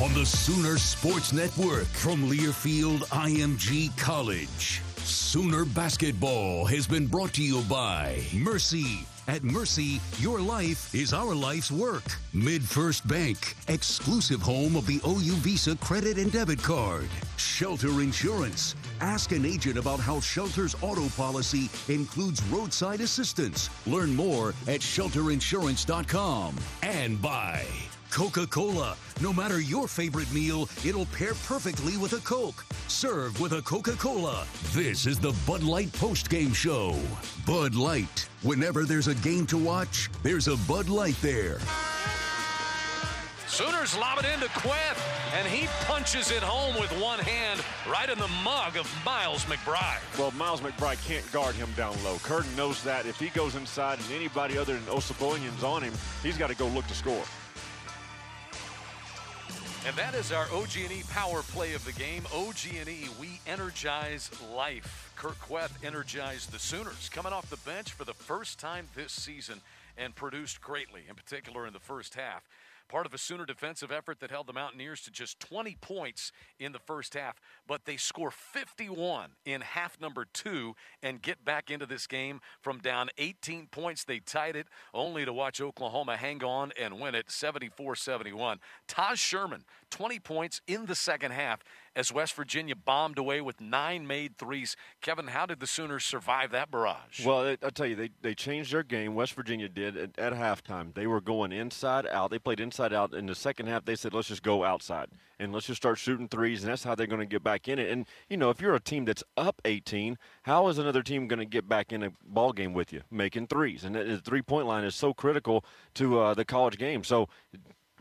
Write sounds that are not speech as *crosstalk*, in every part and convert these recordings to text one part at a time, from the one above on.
On the Sooner Sports Network from Learfield IMG College. Sooner Basketball has been brought to you by Mercy. At Mercy, your life is our life's work. MidFirst Bank, exclusive home of the OU Visa credit and debit card. Shelter Insurance. Ask an agent about how Shelter's auto policy includes roadside assistance. Learn more at shelterinsurance.com. And by Coca Cola. No matter your favorite meal, it'll pair perfectly with a Coke. Serve with a Coca Cola. This is the Bud Light Post Game Show. Bud Light. Whenever there's a game to watch, there's a Bud Light there. Sooners lob it into Kuath, and he punches it home with one hand right in the mug of Miles McBride. Well, Miles McBride can't guard him down low. Curtin knows that. If he goes inside and anybody other than Osabuohien's on him, he's got to go look to score. And that is our OG&E power play of the game. OG&E, we energize life. Kurt Kuath energized the Sooners, coming off the bench for the first time this season and produced greatly, in particular in the first half part of a Sooner defensive effort that held the Mountaineers to just 20 points in the first half. But they score 51 in half number two and get back into this game from down 18 points. They tied it only to watch Oklahoma hang on and win it 74 71. Taz Sherman, 20 points in the second half as West Virginia bombed away with nine made threes. Kevin, how did the Sooners survive that barrage? Well, I'll tell you, they, they changed their game. West Virginia did at, at halftime. They were going inside out. They played inside out. In the second half, they said, let's just go outside and let's just start shooting threes, and that's how they're going to get back in it. And, you know, if you're a team that's up 18, how is another team going to get back in a ball game with you? Making threes. And the three point line is so critical to uh, the college game. So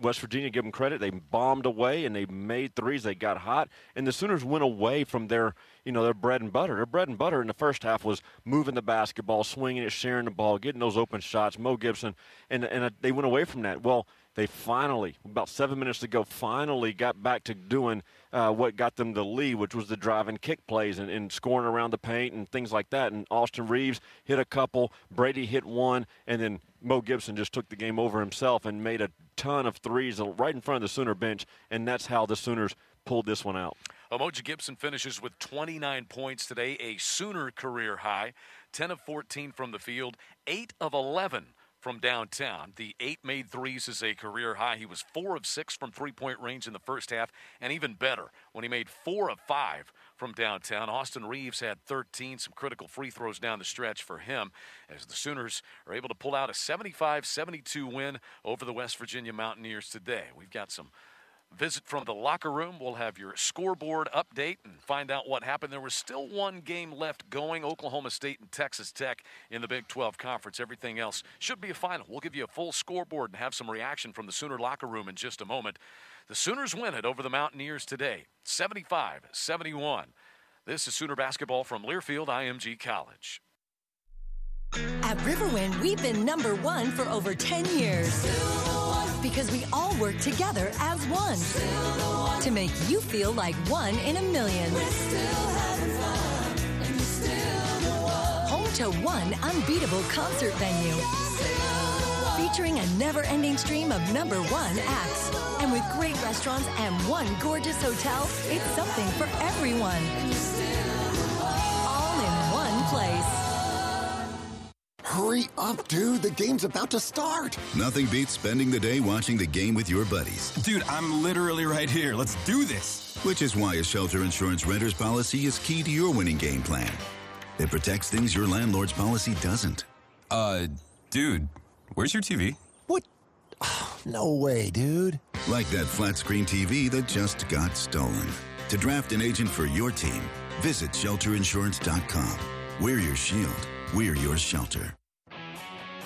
West Virginia, give them credit. They bombed away and they made threes. They got hot, and the Sooners went away from their, you know, their bread and butter. Their bread and butter in the first half was moving the basketball, swinging it, sharing the ball, getting those open shots. Mo Gibson, and and uh, they went away from that. Well, they finally, about seven minutes to go, finally got back to doing uh, what got them the lead, which was the drive and kick plays and, and, scoring around the paint and things like that. And Austin Reaves hit a couple, Brady hit one, and then Mo Gibson just took the game over himself and made a ton of threes right in front of the Sooner bench, and that's how the Sooners pulled this one out. Umoja Gibson finishes with 29 points today, a Sooner career high. 10 of 14 from the field, 8 of 11 from downtown. The eight made threes is a career high. He was four of six from three point range in the first half, and even better when he made four of five from downtown. Austin Reaves had 13, some critical free throws down the stretch for him as the Sooners are able to pull out a 75 72 win over the West Virginia Mountaineers today. We've got some visit from the locker room. We'll have your scoreboard update and find out what happened. There was still one game left going Oklahoma State and Texas Tech in the Big 12 Conference. Everything else should be a final. We'll give you a full scoreboard and have some reaction from the Sooner locker room in just a moment. The Sooners win it over the Mountaineers today, 75 71. This is Sooner basketball from Learfield IMG College. At Riverwind, we've been number one for over 10 years. Because we all work together as one. To make you feel like one in a million. Home to one unbeatable concert venue. Featuring a never ending stream of number one acts. And with great restaurants and one gorgeous hotel, it's something for everyone. All in one place. Hurry up, dude. The game's about to start. Nothing beats spending the day watching the game with your buddies. Dude, I'm literally right here. Let's do this. Which is why a shelter insurance renter's policy is key to your winning game plan. It protects things your landlord's policy doesn't. Uh, dude, where's your TV? What? Oh, *sighs* no way, dude. Like that flat screen TV that just got stolen. To draft an agent for your team, visit shelterinsurance.com. We're your shield. We're your shelter.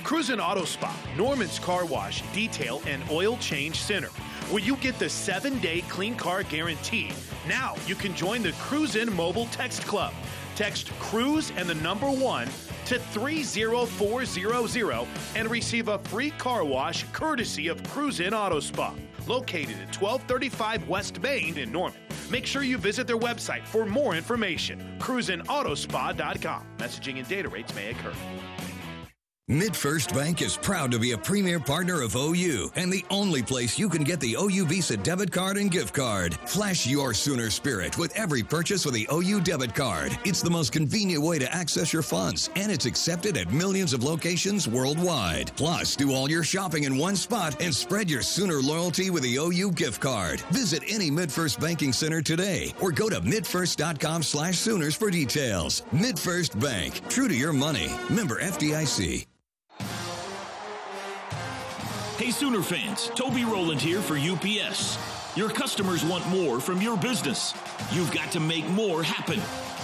Cruisin' Auto Spa, Norman's Car Wash, Detail, and Oil Change Center, where you get the seven day clean car guarantee. Now you can join the Cruisin' Mobile Text Club. Text Cruise and the number one to 30400 and receive a free car wash courtesy of Cruisin' Auto Spa, located at 1235 West Main in Norman. Make sure you visit their website for more information. CruisinAutoSpa.com. Messaging and data rates may occur. MidFirst Bank is proud to be a premier partner of OU and the only place you can get the OU Visa debit card and gift card. Flash your Sooner spirit with every purchase with the OU debit card. It's the most convenient way to access your funds, and it's accepted at millions of locations worldwide. Plus, do all your shopping in one spot and spread your Sooner loyalty with the OU gift card. Visit any MidFirst banking center today or go to midfirst.com slash Sooners for details. MidFirst Bank, true to your money. Member FDIC. Hey Sooner fans, Toby Rowland here for UPS. Your customers want more from your business. You've got to make more happen,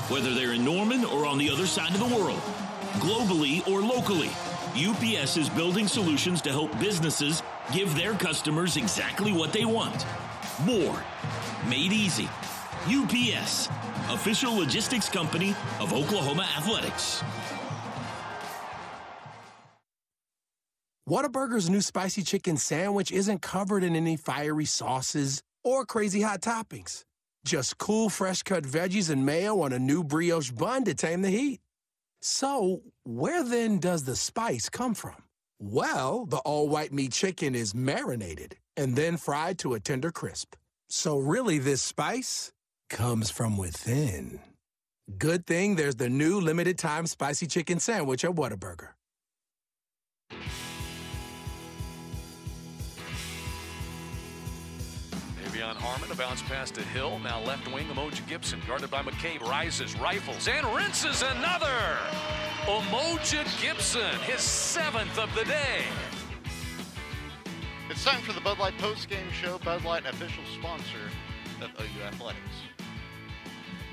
whether they're in Norman or on the other side of the world, globally or locally. UPS is building solutions to help businesses give their customers exactly what they want. More. Made easy. UPS, official logistics company of Oklahoma Athletics. Whataburger's new spicy chicken sandwich isn't covered in any fiery sauces or crazy hot toppings. Just cool, fresh cut veggies and mayo on a new brioche bun to tame the heat. So, where then does the spice come from? Well, the all white meat chicken is marinated and then fried to a tender crisp. So, really, this spice comes from within. Good thing there's the new limited time spicy chicken sandwich at Whataburger. De'Vion Harmon, a bounce pass to Hill. Now left wing, Umoja Gibson, guarded by McCabe, rises, rifles, and rinses another. Umoja Gibson, his seventh of the day. It's time for the Bud Light postgame show. Bud Light, an official sponsor of OU Athletics.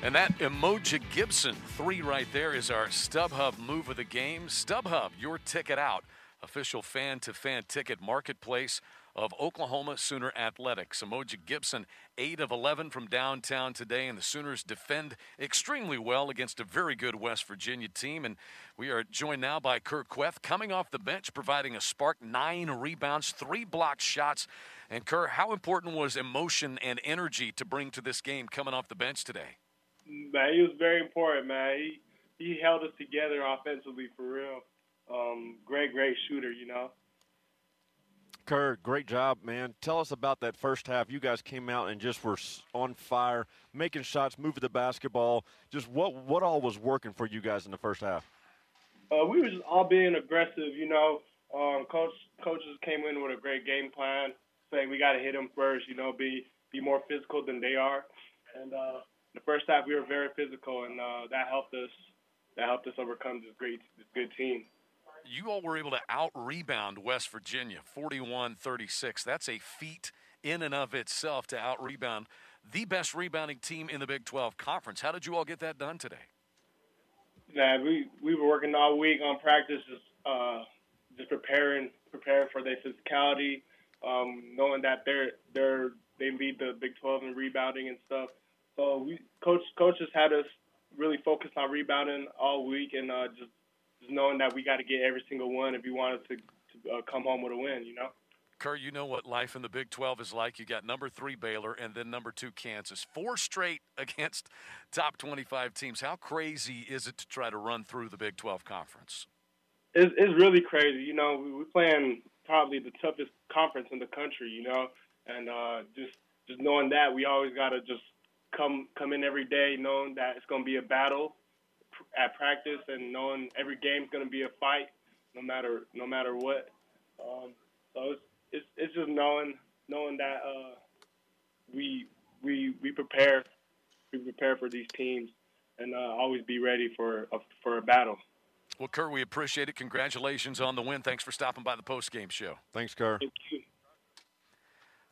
And that Umoja Gibson three right there is our StubHub move of the game. StubHub, your ticket out. Official fan to fan ticket marketplace of Oklahoma Sooner Athletics. Umoja Gibson, 8 of 11 from downtown today, and the Sooners defend extremely well against a very good West Virginia team. And we are joined now by Kur Kuath, coming off the bench, providing a spark, nine rebounds, three blocked shots. And Kur, how important was emotion and energy to bring to this game coming off the bench today? Man, he was very important, man. He he held us together offensively for real. Um, great, great shooter, you know. Kur, great job, man. Tell us about that first half. You guys came out and just were on fire, making shots, moving the basketball. Just what what all was working for you guys in the first half? Uh, we were all being aggressive, you know. Um, coach coaches came in with a great game plan, saying we got to hit them first, you know, be be more physical than they are. And uh, the first half we were very physical, and uh, that helped us. That helped us overcome this great, this good team you all were able to out rebound West Virginia 41 36. That's a feat in and of itself to out rebound the best rebounding team in the Big 12 Conference. How did you all get that done today? Yeah, we we were working all week on practice, just uh, just preparing preparing for their physicality, um, knowing that they're they're they lead the Big 12 in rebounding and stuff. So we coach coaches had us really focused on rebounding all week and uh, just just knowing that we got to get every single one if we wanted to, to uh, come home with a win. You know. Kurt, you know what life in the Big 12 is like. You got number three Baylor and then number two Kansas. Four straight *laughs* against top 25 teams. How crazy is it to try to run through the Big 12 conference? It's, it's really crazy. You know, we're playing probably the toughest conference in the country. You know, and uh, just just knowing that we always got to just come come in every day knowing that it's going to be a battle at practice and knowing every game's going to be a fight no matter no matter what. Um, so it's it's it's just knowing knowing that uh, we we we prepare we prepare for these teams and uh, always be ready for a, for a battle. Well, Kurt, we appreciate it. Congratulations on the win. Thanks for stopping by the post game show. Thanks, Kurt. Thank you.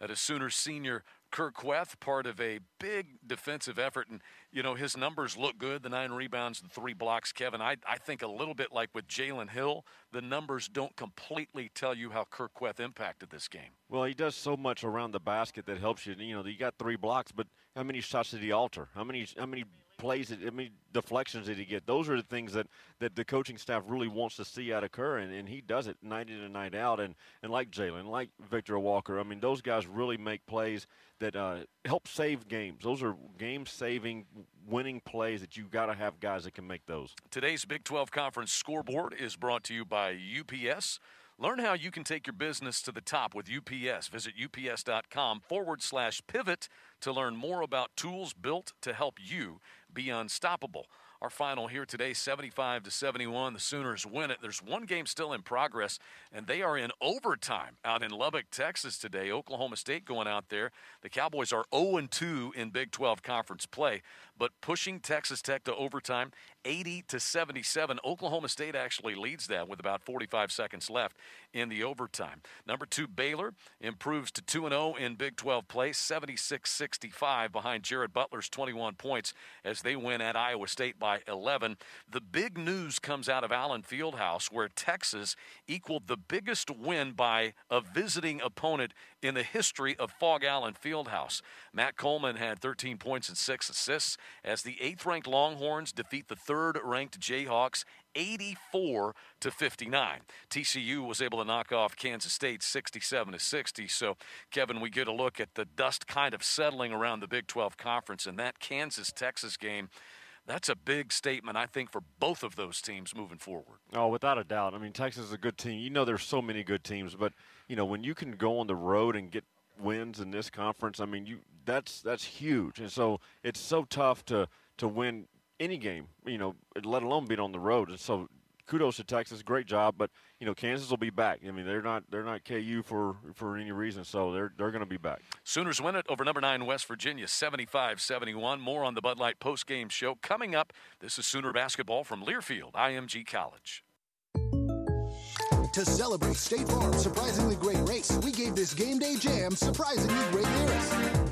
That is Sooners senior Kirk Kuath, part of a big defensive effort. And, you know, his numbers look good the nine rebounds, the three blocks, Kevin. I, I think a little bit like with Jalen Hill, the numbers don't completely tell you how Kirk Kuath impacted this game. Well, he does so much around the basket that helps you. You know, you got three blocks, but how many shots did he alter? How many, how many plays, I mean, deflections did he get? Those are the things that, that the coaching staff really wants to see out occur, and, and he does it night in and night out. And, and like Jalen, like Victor Walker, I mean, those guys really make plays that uh, help save games. Those are game-saving, winning plays that you got to have guys that can make those. Today's Big 12 Conference scoreboard is brought to you by UPS. Learn how you can take your business to the top with UPS. Visit ups.com forward slash pivot to learn more about tools built to help you be unstoppable. Our final here today, 75 to 71. The Sooners win it. There's one game still in progress, and they are in overtime out in Lubbock, Texas today. Oklahoma State going out there. The Cowboys are 0 2 in Big 12 conference play, but pushing Texas Tech to overtime, 80 to 77. Oklahoma State actually leads that with about 45 seconds left in the overtime. Number two, Baylor improves to 2 0 in Big 12 play, 76 65 behind Jared Butler's 21 points as they win at Iowa State by 11. The big news comes out of Allen Fieldhouse, where Texas equaled the biggest win by a visiting opponent in the history of Phog Allen Fieldhouse. Matt Coleman had 13 points and six assists as the eighth ranked Longhorns defeat the third ranked Jayhawks 84 to 59. TCU was able to knock off Kansas State 67 to 60. So, Kevin, we get a look at the dust kind of settling around the Big 12 conference and that Kansas Texas game. That's a big statement, I think, for both of those teams moving forward. Oh, without a doubt. I mean, Texas is a good team. You know, there's so many good teams, but you know, when you can go on the road and get wins in this conference, I mean, you that's that's huge. And so it's so tough to to win any game, you know, let alone being on the road. And so kudos to Texas, great job. But you know, Kansas will be back. I mean, they're not they're not KU for for any reason, so they're they're going to be back. Sooners win it over number nine West Virginia, 75-71. More on the Bud Light post game show coming up. This is Sooner basketball from Learfield IMG College. To celebrate State Farm's surprisingly great race, we gave this game day jam surprisingly great lyrics.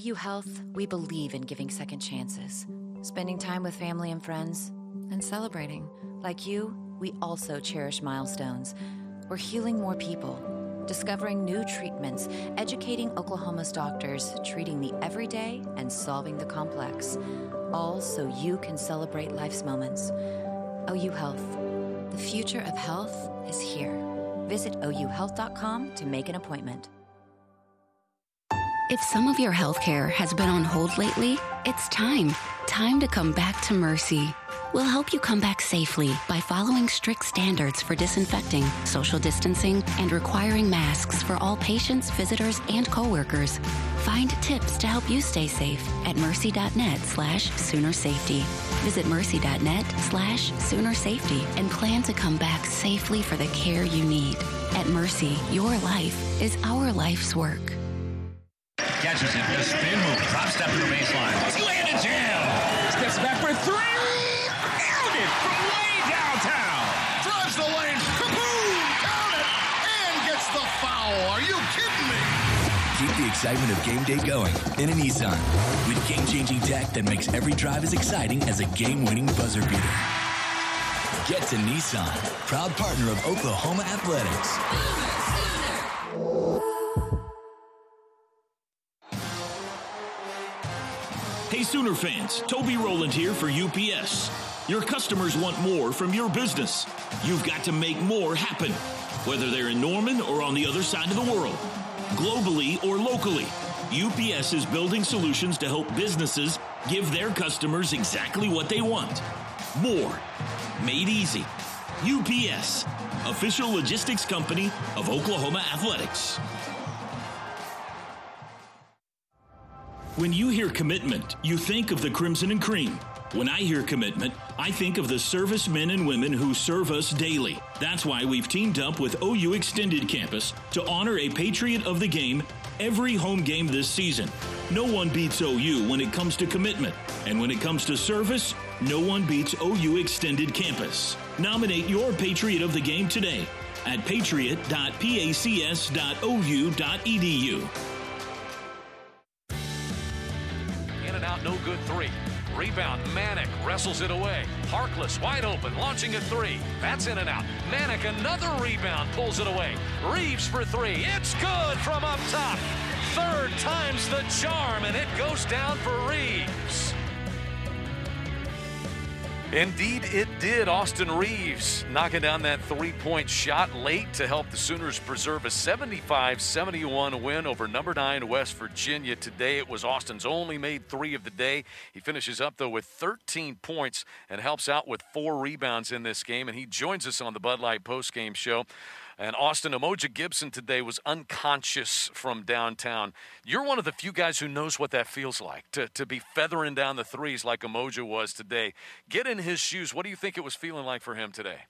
OU Health, we believe in giving second chances, spending time with family and friends, and celebrating. Like you, we also cherish milestones. We're healing more people, discovering new treatments, educating Oklahoma's doctors, treating the everyday and solving the complex. All so you can celebrate life's moments. OU Health. The future of health is here. Visit OUHealth.com to make an appointment. If some of your healthcare has been on hold lately, it's time. Time to come back to Mercy. We'll help you come back safely by following strict standards for disinfecting, social distancing, and requiring masks for all patients, visitors, and coworkers. Find tips to help you stay safe at mercy.net slash sooner safety. Visit mercy.net slash sooner safety and plan to come back safely for the care you need. At Mercy, your life is our life's work. Catches it, the spin move, drop step to the baseline. Slam and jam. Steps back for three. Nailed it from way downtown. Drives the lane. Kaboom! Count it! And gets the foul. Are you kidding me? Keep the excitement of game day going in a Nissan with game-changing tech that makes every drive as exciting as a game-winning buzzer beater. Get to Nissan, proud partner of Oklahoma Athletics. Sooner fans, Toby Rowland here for UPS. Your customers want more from your business. You've got to make more happen, whether they're in Norman or on the other side of the world, globally or locally. UPS is building solutions to help businesses give their customers exactly what they want more. Made easy. UPS, official logistics company of Oklahoma Athletics. When you hear commitment, you think of the Crimson and Cream. When I hear commitment, I think of the servicemen and women who serve us daily. That's why we've teamed up with OU Extended Campus to honor a Patriot of the game every home game this season. No one beats OU when it comes to commitment. And when it comes to service, no one beats OU Extended Campus. Nominate your Patriot of the game today at patriot.pacs.ou.edu. good three. Rebound, Manek wrestles it away. Harkless, wide open, launching a three. That's in and out. Manek, another rebound, pulls it away. Reaves for three. It's good from up top. Third time's the charm, and it goes down for Reaves. Indeed, it did. Austin Reaves knocking down that three point shot late to help the Sooners preserve a 75 71 win over number nine West Virginia. Today, it was Austin's only made three of the day. He finishes up, though, with 13 points and helps out with four rebounds in this game. And he joins us on the Bud Light postgame show. And Austin Umoja Gibson today was unconscious from downtown. You're one of the few guys who knows what that feels like to, to be feathering down the threes like Umoja was today. Get in his shoes. What do you think it was feeling like for him today?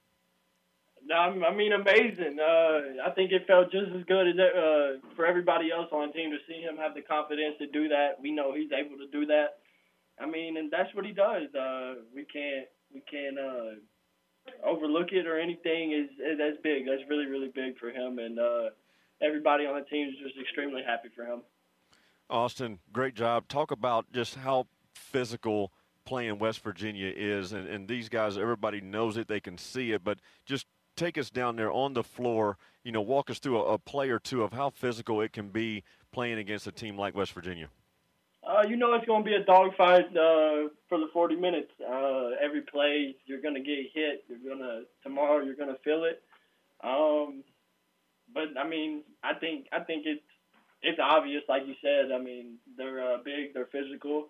I mean, amazing. Uh, I think it felt just as good as uh, for everybody else on the team to see him have the confidence to do that. We know he's able to do that. I mean, and that's what he does. Uh, we can't we can't uh, overlook it or anything. Is, that's big. That's really really big for him, and uh, everybody on the team is just extremely happy for him. Austin, great job. Talk about just how physical playing West Virginia is, and, and these guys, everybody knows it, they can see it, but just take us down there on the floor. You know, walk us through a, a play or two of how physical it can be playing against a team like West Virginia. Uh, you know it's going to be a dogfight uh, for the 40 minutes. Uh, every play you're going to get hit. You're gonna tomorrow you're going to feel it. Um, but I mean, I think I think it's it's obvious, like you said. I mean, they're uh, big, they're physical,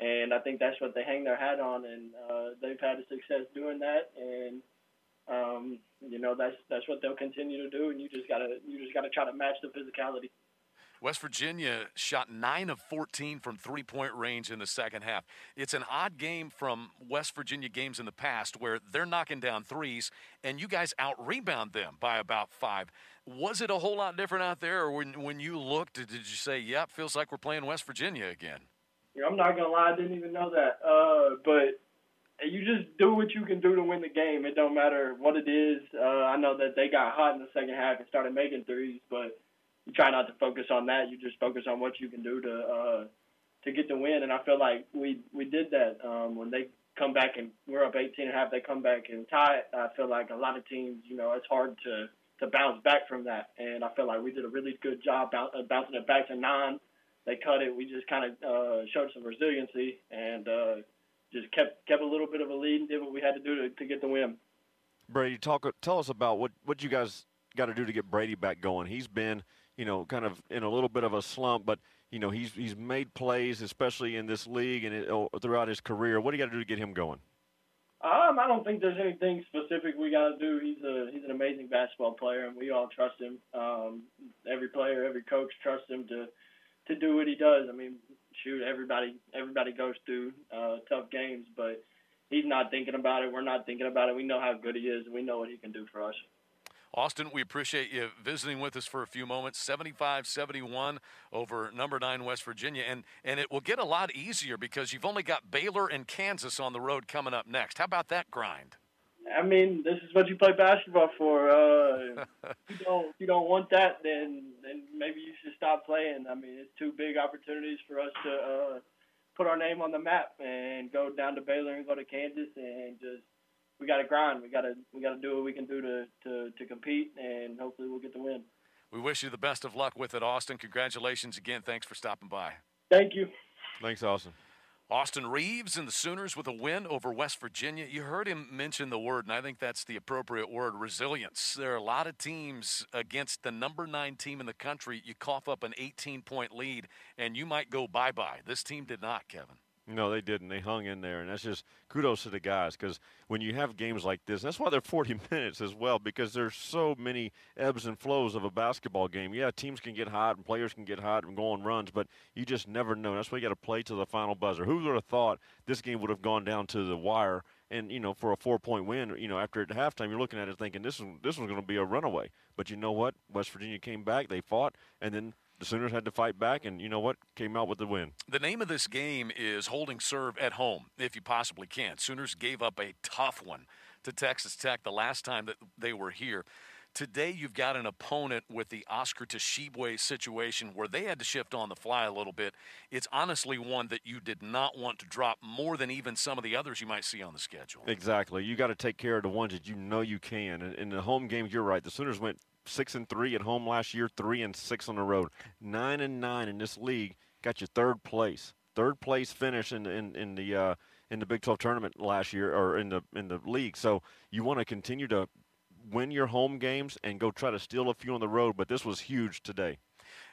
and I think that's what they hang their hat on, and uh, they've had a success doing that. And um, you know that's that's what they'll continue to do, and you just gotta you just gotta try to match the physicality. West Virginia shot 9 of 14 from three point range in the second half. It's an odd game from West Virginia games in the past where they're knocking down threes and you guys out rebound them by about five. Was it a whole lot different out there, or when, when you looked, did you say, yep, feels like we're playing West Virginia again? Yeah, I'm not gonna lie, I didn't even know that. Uh, but you just do what you can do to win the game. It don't matter what it is. Uh, I know that they got hot in the second half and started making threes, but you try not to focus on that. You just focus on what you can do to uh, to get the win. And I feel like we we did that um, when they come back and we're up 18 and a half. They come back and tie it. I feel like a lot of teams, you know, it's hard to to bounce back from that. And I feel like we did a really good job bouncing it back to nine. They cut it. We just kind of uh, showed some resiliency and uh, just kept kept a little bit of a lead and did what we had to do to, to get the win. Brady, talk tell us about what what you guys got to do to get Brady back going. He's been you know, kind of in a little bit of a slump, but you know, he's he's made plays, especially in this league and it, oh, throughout his career. What do you got to do to get him going? Um, I don't think there's anything specific we got to do. He's a he's an amazing basketball player, and we all trust him. Um, every player, every coach trusts him to to do what he does. I mean, shoot, everybody everybody goes through uh, tough games, but he's not thinking about it. We're not thinking about it. We know how good he is, and we know what he can do for us. Austin, we appreciate you visiting with us for a few moments. 75 71 over number nine West Virginia. And, and it will get a lot easier because you've only got Baylor and Kansas on the road coming up next. How about that grind? I mean, this is what you play basketball for. Uh, you don't if you don't want that, then then maybe you should stop playing. I mean, it's two big opportunities for us to uh, put our name on the map and go down to Baylor and go to Kansas and just we got to grind. We got to we got to do what we can do to, to to compete, and hopefully we'll get the win. We wish you the best of luck with it, Austin. Congratulations again. Thanks for stopping by. Thank you. Thanks, Austin. Austin Reaves and the Sooners with a win over West Virginia. You heard him mention the word, and I think that's the appropriate word resilience. There are a lot of teams against the number nine team in the country. You cough up an 18 point lead, and you might go bye bye. This team did not, Kevin. No, they didn't. They hung in there, and that's just kudos to the guys because when you have games like this, that's why they're 40 *laughs* minutes as well because there's so many ebbs and flows of a basketball game. Yeah, teams can get hot and players can get hot and go on runs, but you just never know. That's why you got to play to the final buzzer. Who would have thought this game would have gone down to the wire? And you know, for a four-point win, you know, after at halftime, you're looking at it thinking this is this was going to be a runaway. But you know what? West Virginia came back, they fought, and then the Sooners had to fight back, and you know what? Came out with the win. The name of this game is holding serve at home, if you possibly can. Sooners gave up a tough one to Texas Tech the last time that they were here. Today, you've got an opponent with the Oscar Tshiebwe situation where they had to shift on the fly a little bit. It's honestly one that you did not want to drop more than even some of the others you might see on the schedule. Exactly. You got to take care of the ones that you know you can. And in the home games, you're right. The Sooners went six and three at home last year, three and six on the road. Nine and nine in this league got you third place. Third place finish in in, in the uh, in the Big 12 tournament last year, or in the in the league. So you want to continue to win your home games and go try to steal a few on the road. But this was huge today.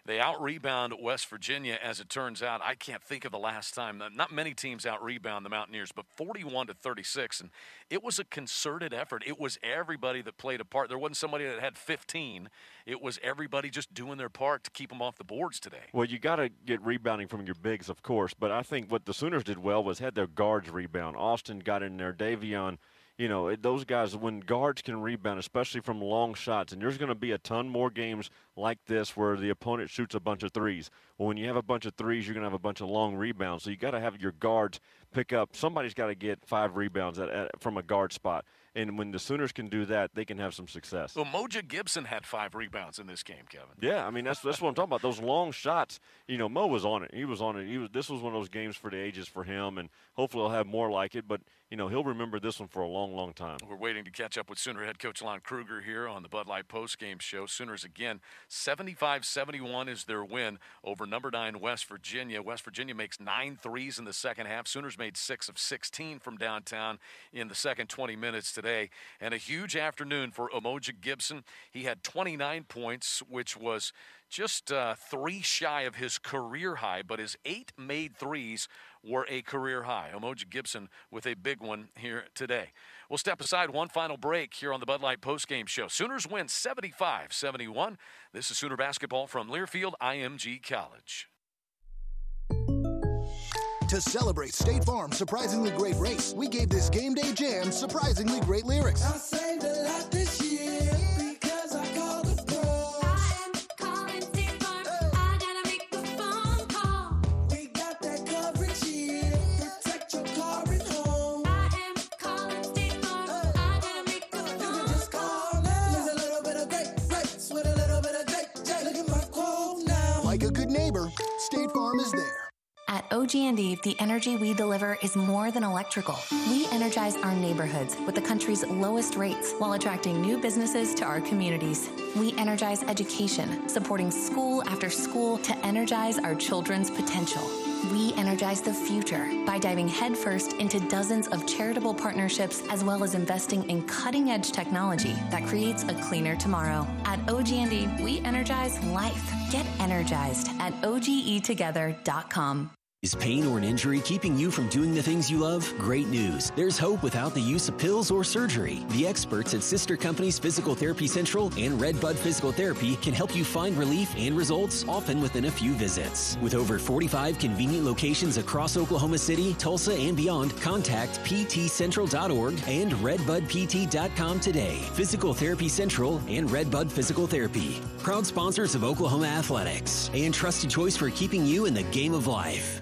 They out rebound West Virginia, as it turns out. I can't think of the last time. Not many teams out rebound the Mountaineers, but 41 to 36. And it was a concerted effort. It was everybody that played a part. There wasn't somebody that had 15. It was everybody just doing their part to keep them off the boards today. Well, you got to get rebounding from your bigs, of course. But I think what the Sooners did well was had their guards rebound. Austin got in there. De'Vion you know, those guys, when guards can rebound, especially from long shots, and there's going to be a ton more games like this where the opponent shoots a bunch of threes. Well, when you have a bunch of threes, you're going to have a bunch of long rebounds. So you got to have your guards pick up. Somebody's got to get five rebounds at, at, from a guard spot. And when the Sooners can do that, they can have some success. Well, Moja Gibson had five rebounds in this game, Kevin. Yeah, I mean that's that's what I'm talking about. Those long shots. You know, Mo was on it. He was on it. He was. This was one of those games for the ages for him, and hopefully he'll have more like it. But you know, he'll remember this one for a long, long time. We're waiting to catch up with Sooner head coach Lon Kruger here on the Bud Light post game show. Sooners again, 75-71 is their win over number nine West Virginia. West Virginia makes nine threes in the second half. Sooners made six of 16 from downtown in the second 20 minutes today, and a huge afternoon for Umoja Gibson. He had 29 points, which was just uh, three shy of his career high, but his eight made threes were a career high. Umoja Gibson with a big one here today. We'll step aside one final break here on the Bud Light postgame show. Sooners win 75 71. This is Sooner basketball from Learfield IMG College. To celebrate State Farm's surprisingly great race, we gave this game day jam surprisingly great lyrics. I saved a lot this year OG&E, the energy we deliver is more than electrical. We energize our neighborhoods with the country's lowest rates while attracting new businesses to our communities. We energize education, supporting school after school to energize our children's potential. We energize the future by diving headfirst into dozens of charitable partnerships as well as investing in cutting-edge technology that creates a cleaner tomorrow. At OG&E, we energize life. Get energized at ogetogether.com. Is pain or an injury keeping you from doing the things you love? Great news. There's hope without the use of pills or surgery. The experts at sister companies Physical Therapy Central and Redbud Physical Therapy can help you find relief and results often within a few visits. With over 45 convenient locations across Oklahoma City, Tulsa, and beyond, contact ptcentral.org and redbudpt.com today. Physical Therapy Central and Redbud Physical Therapy. Proud sponsors of Oklahoma Athletics and trusted choice for keeping you in the game of life.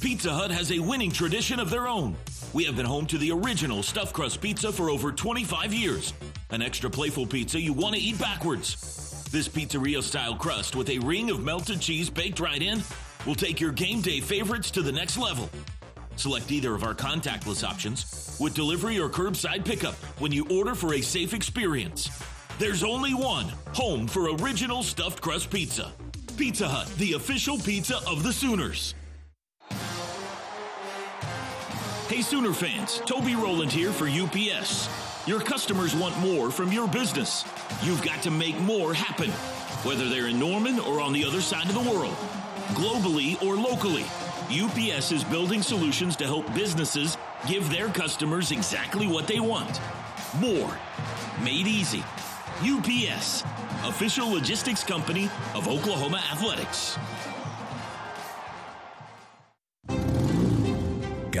Pizza Hut has a winning tradition of their own. We have been home to the original stuffed crust pizza for over 25 years. An extra playful pizza you want to eat backwards. This pizzeria style crust with a ring of melted cheese baked right in will take your game day favorites to the next level. Select either of our contactless options with delivery or curbside pickup when you order for a safe experience. There's only one home for original stuffed crust pizza. Pizza Hut, the official pizza of the Sooners. Hey, Sooner fans, Toby Rowland here for UPS. Your customers want more from your business. You've got to make more happen, whether they're in Norman or on the other side of the world, globally or locally. UPS is building solutions to help businesses give their customers exactly what they want more, made easy. UPS, official logistics company of Oklahoma Athletics.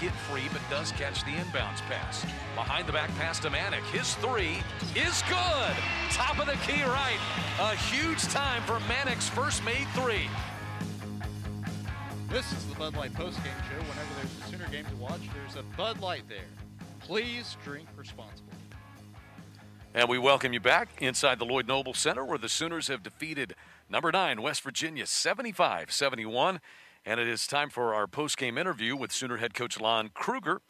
Get free, but does catch the inbounds pass. Behind the back pass to Manek. His three is good. Top of the key right. A huge time for Manek's first made three. This is the Bud Light postgame show. Whenever there's a Sooner game to watch, there's a Bud Light there. Please drink responsibly. And we welcome you back inside the Lloyd Noble Center where the Sooners have defeated number nine, West Virginia, 75 71. And it is time for our post-game interview with Sooner head coach Lon Kruger.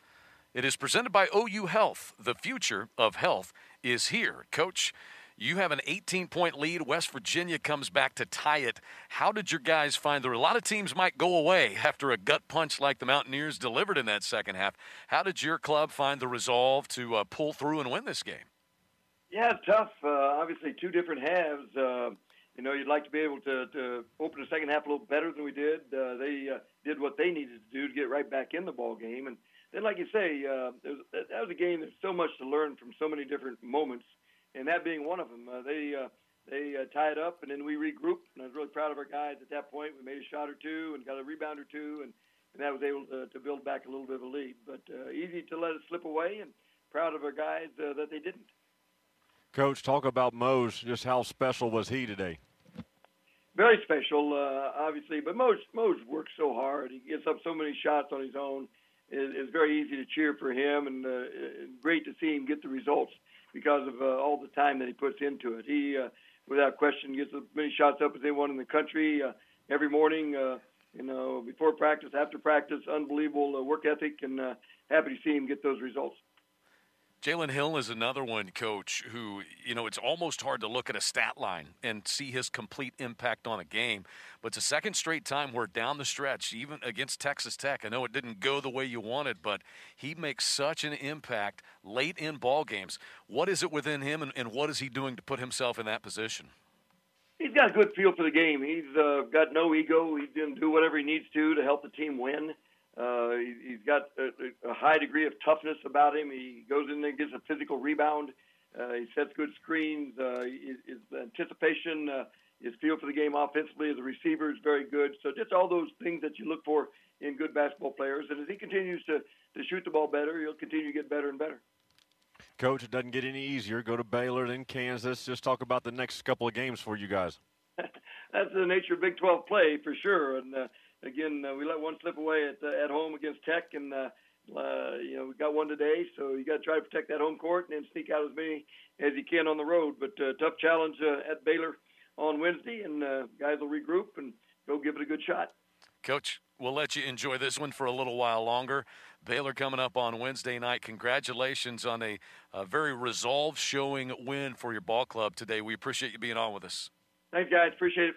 It is presented by OU Health. The future of health is here. Coach, you have an 18-point lead. West Virginia comes back to tie it. How did your guys find the? A lot of teams might go away after a gut punch like the Mountaineers delivered in that second half. How did your club find the resolve to uh, pull through and win this game? Yeah, tough. Uh, obviously, two different halves. Uh, you know, you'd like to be able to, to open the second half a little better than we did. Uh, they uh, did what they needed to do to get right back in the ball game, and then, like you say, uh, was, that was a game. There's so much to learn from so many different moments, and that being one of them. Uh, they uh, they uh, tied up, and then we regrouped. And I was really proud of our guys at that point. We made a shot or two and got a rebound or two, and, and that was able to, to build back a little bit of a lead. But uh, easy to let it slip away, and proud of our guys uh, that they didn't. Coach, talk about Mose. Just how special was he today? Very special, uh, obviously. But Mose Mose works so hard. He gets up so many shots on his own. It, it's very easy to cheer for him, and uh, great to see him get the results because of uh, all the time that he puts into it. He, uh, without question, gets as many shots up as anyone in the country uh, every morning. Uh, you know, before practice, after practice, unbelievable uh, work ethic, and uh, happy to see him get those results. Jalen Hill is another one, coach, who, you know, it's almost hard to look at a stat line and see his complete impact on a game. But it's a second straight time where down the stretch, even against Texas Tech, I know it didn't go the way you wanted, but he makes such an impact late in ball games. What is it within him, and, and what is he doing to put himself in that position? He's got a good feel for the game. He's uh, got no ego. Going to do whatever he needs to to help the team win. Uh, he, he's got a, a high degree of toughness about him. He goes in there and gets a physical rebound. Uh, he sets good screens. Uh, his, his anticipation, uh, his feel for the game offensively as a receiver is very good. So just all those things that you look for in good basketball players. And as he continues to, to shoot the ball better, he'll continue to get better and better. Coach, it doesn't get any easier. Go to Baylor, then Kansas. Just talk about the next couple of games for you guys. *laughs* That's the nature of Big 12 play for sure. And uh, again, uh, we let one slip away at uh, at home against Tech, and uh, Uh, you know, we got one today, so you got to try to protect that home court and then sneak out as many as you can on the road. But uh, tough challenge uh, at Baylor on Wednesday, and uh, guys will regroup and go give it a good shot. Coach, we'll let you enjoy this one for a little while longer. Baylor coming up on Wednesday night. Congratulations on a, a very resolved showing win for your ball club today. We appreciate you being on with us. Thanks, guys. Appreciate it.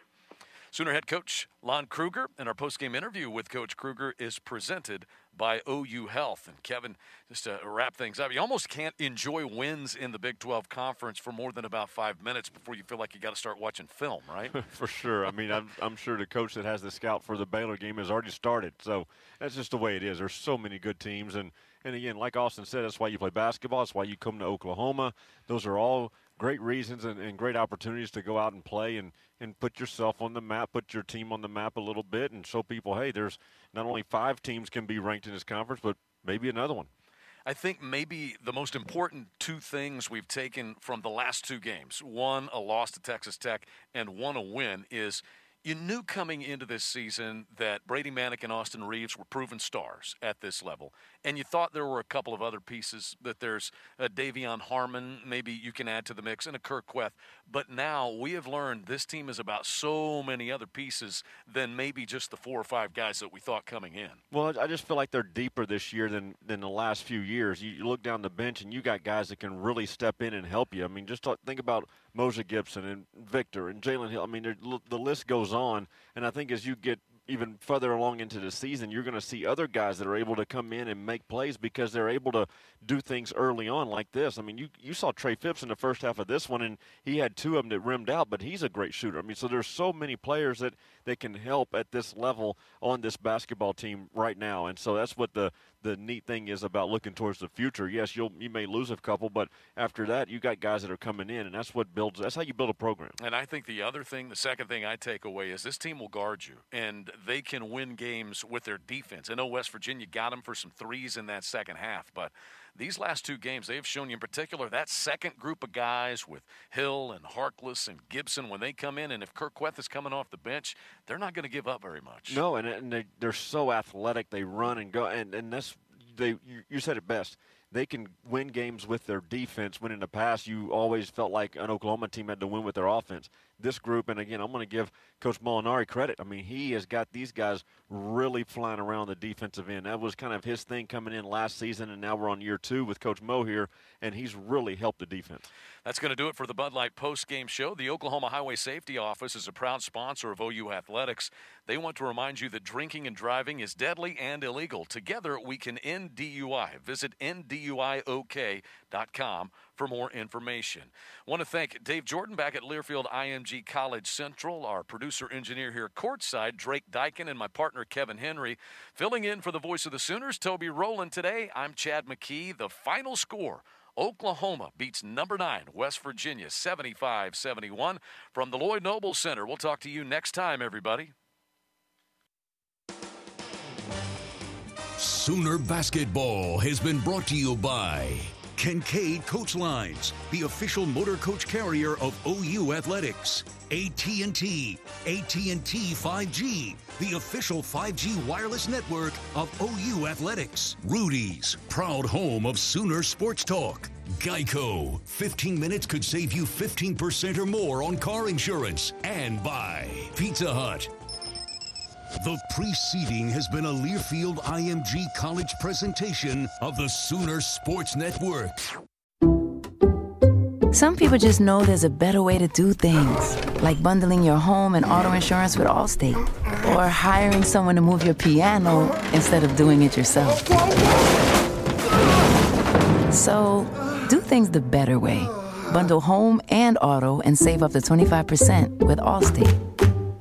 Sooner head coach Lon Kruger and our postgame interview with Coach Kruger is presented by OU Health. And Kevin, just to wrap things up, you almost can't enjoy wins in the Big 12 Conference for more than about five minutes before you feel like you got to start watching film, right? *laughs* for sure. I mean, I'm, I'm sure the coach that has the scout for the Baylor game has already started. So that's just the way it is. There's so many good teams. And, and again, like Austin said, that's why you play basketball. That's why you come to Oklahoma. Those are all great reasons and, and, great opportunities to go out and play and, and put yourself on the map, put your team on the map a little bit, and show people, hey, there's not only five teams can be ranked in this conference, but maybe another one. I think maybe the most important two things we've taken from the last two games one, a loss to Texas Tech, and one, a win is – you knew coming into this season that Brady Manek and Austin Reaves were proven stars at this level, and you thought there were a couple of other pieces. That there's a De'Vion Harmon, maybe you can add to the mix, and a Kur Kuath. But now we have learned this team is about so many other pieces than maybe just the four or five guys that we thought coming in. Well, I just feel like they're deeper this year than than the last few years. You, look down the bench and you got guys that can really step in and help you. I mean, just talk, think about Umoja Gibson and Victor and Jalen Hill. I mean, the list goes on. And I think as you get even further along into the season, you're going to see other guys that are able to come in and make plays because they're able to do things early on like this. I mean, you you saw Trey Phipps in the first half of this one, and he had two of them that rimmed out, but he's a great shooter. I mean, so there's so many players that that can help at this level on this basketball team right now, and so that's what the the neat thing is about looking towards the future. Yes, you'll you may lose a couple, but after that, you got guys that are coming in, and that's what builds. That's how you build a program. And I think the other thing, the second thing I take away is this team will guard you, and they can win games with their defense. I know West Virginia got them for some threes in that second half, but these last two games, they have shown you in particular that second group of guys with Hill and Harkless and Gibson, when they come in, and if Kuath is coming off the bench, they're not going to give up very much. No, and, and they, they're so athletic. They run and go, and, and that's they. You, you said it best they can win games with their defense. When in the past, you always felt like an Oklahoma team had to win with their offense. This group, and again, I'm going to give Coach Molinari credit. I mean, he has got these guys really flying around the defensive end. That was kind of his thing coming in last season, and now we're on year two with Coach Mo here, and he's really helped the defense. That's going to do it for the Bud Light post game show. The Oklahoma Highway Safety Office is a proud sponsor of OU Athletics. They want to remind you that drinking and driving is deadly and illegal. Together, we can end DUI. Visit endduiok.com for more information. Want to thank Dave Jordan back at Learfield IMG College Central, our producer engineer here courtside, Drake Dykin, and my partner Kevin Henry. Filling in for the voice of the Sooners, Toby Rowland today. I'm Chad McKee. The final score. Oklahoma beats number nine, West Virginia, 75 71 from the Lloyd Noble Center. We'll talk to you next time, everybody. Sooner Basketball has been brought to you by Kincaid Coach Lines, the official motor coach carrier of OU Athletics. AT&T, AT&T 5G, the official 5G wireless network of OU Athletics. Rudy's, proud home of Sooner Sports Talk. Geico, 15 minutes could save you 15% or more on car insurance. And by Pizza Hut. The preceding has been a Learfield IMG College presentation of the Sooner Sports Network. Some people just know there's a better way to do things, like bundling your home and auto insurance with Allstate, or hiring someone to move your piano instead of doing it yourself. So, do things the better way. Bundle home and auto and save up to 25% with Allstate.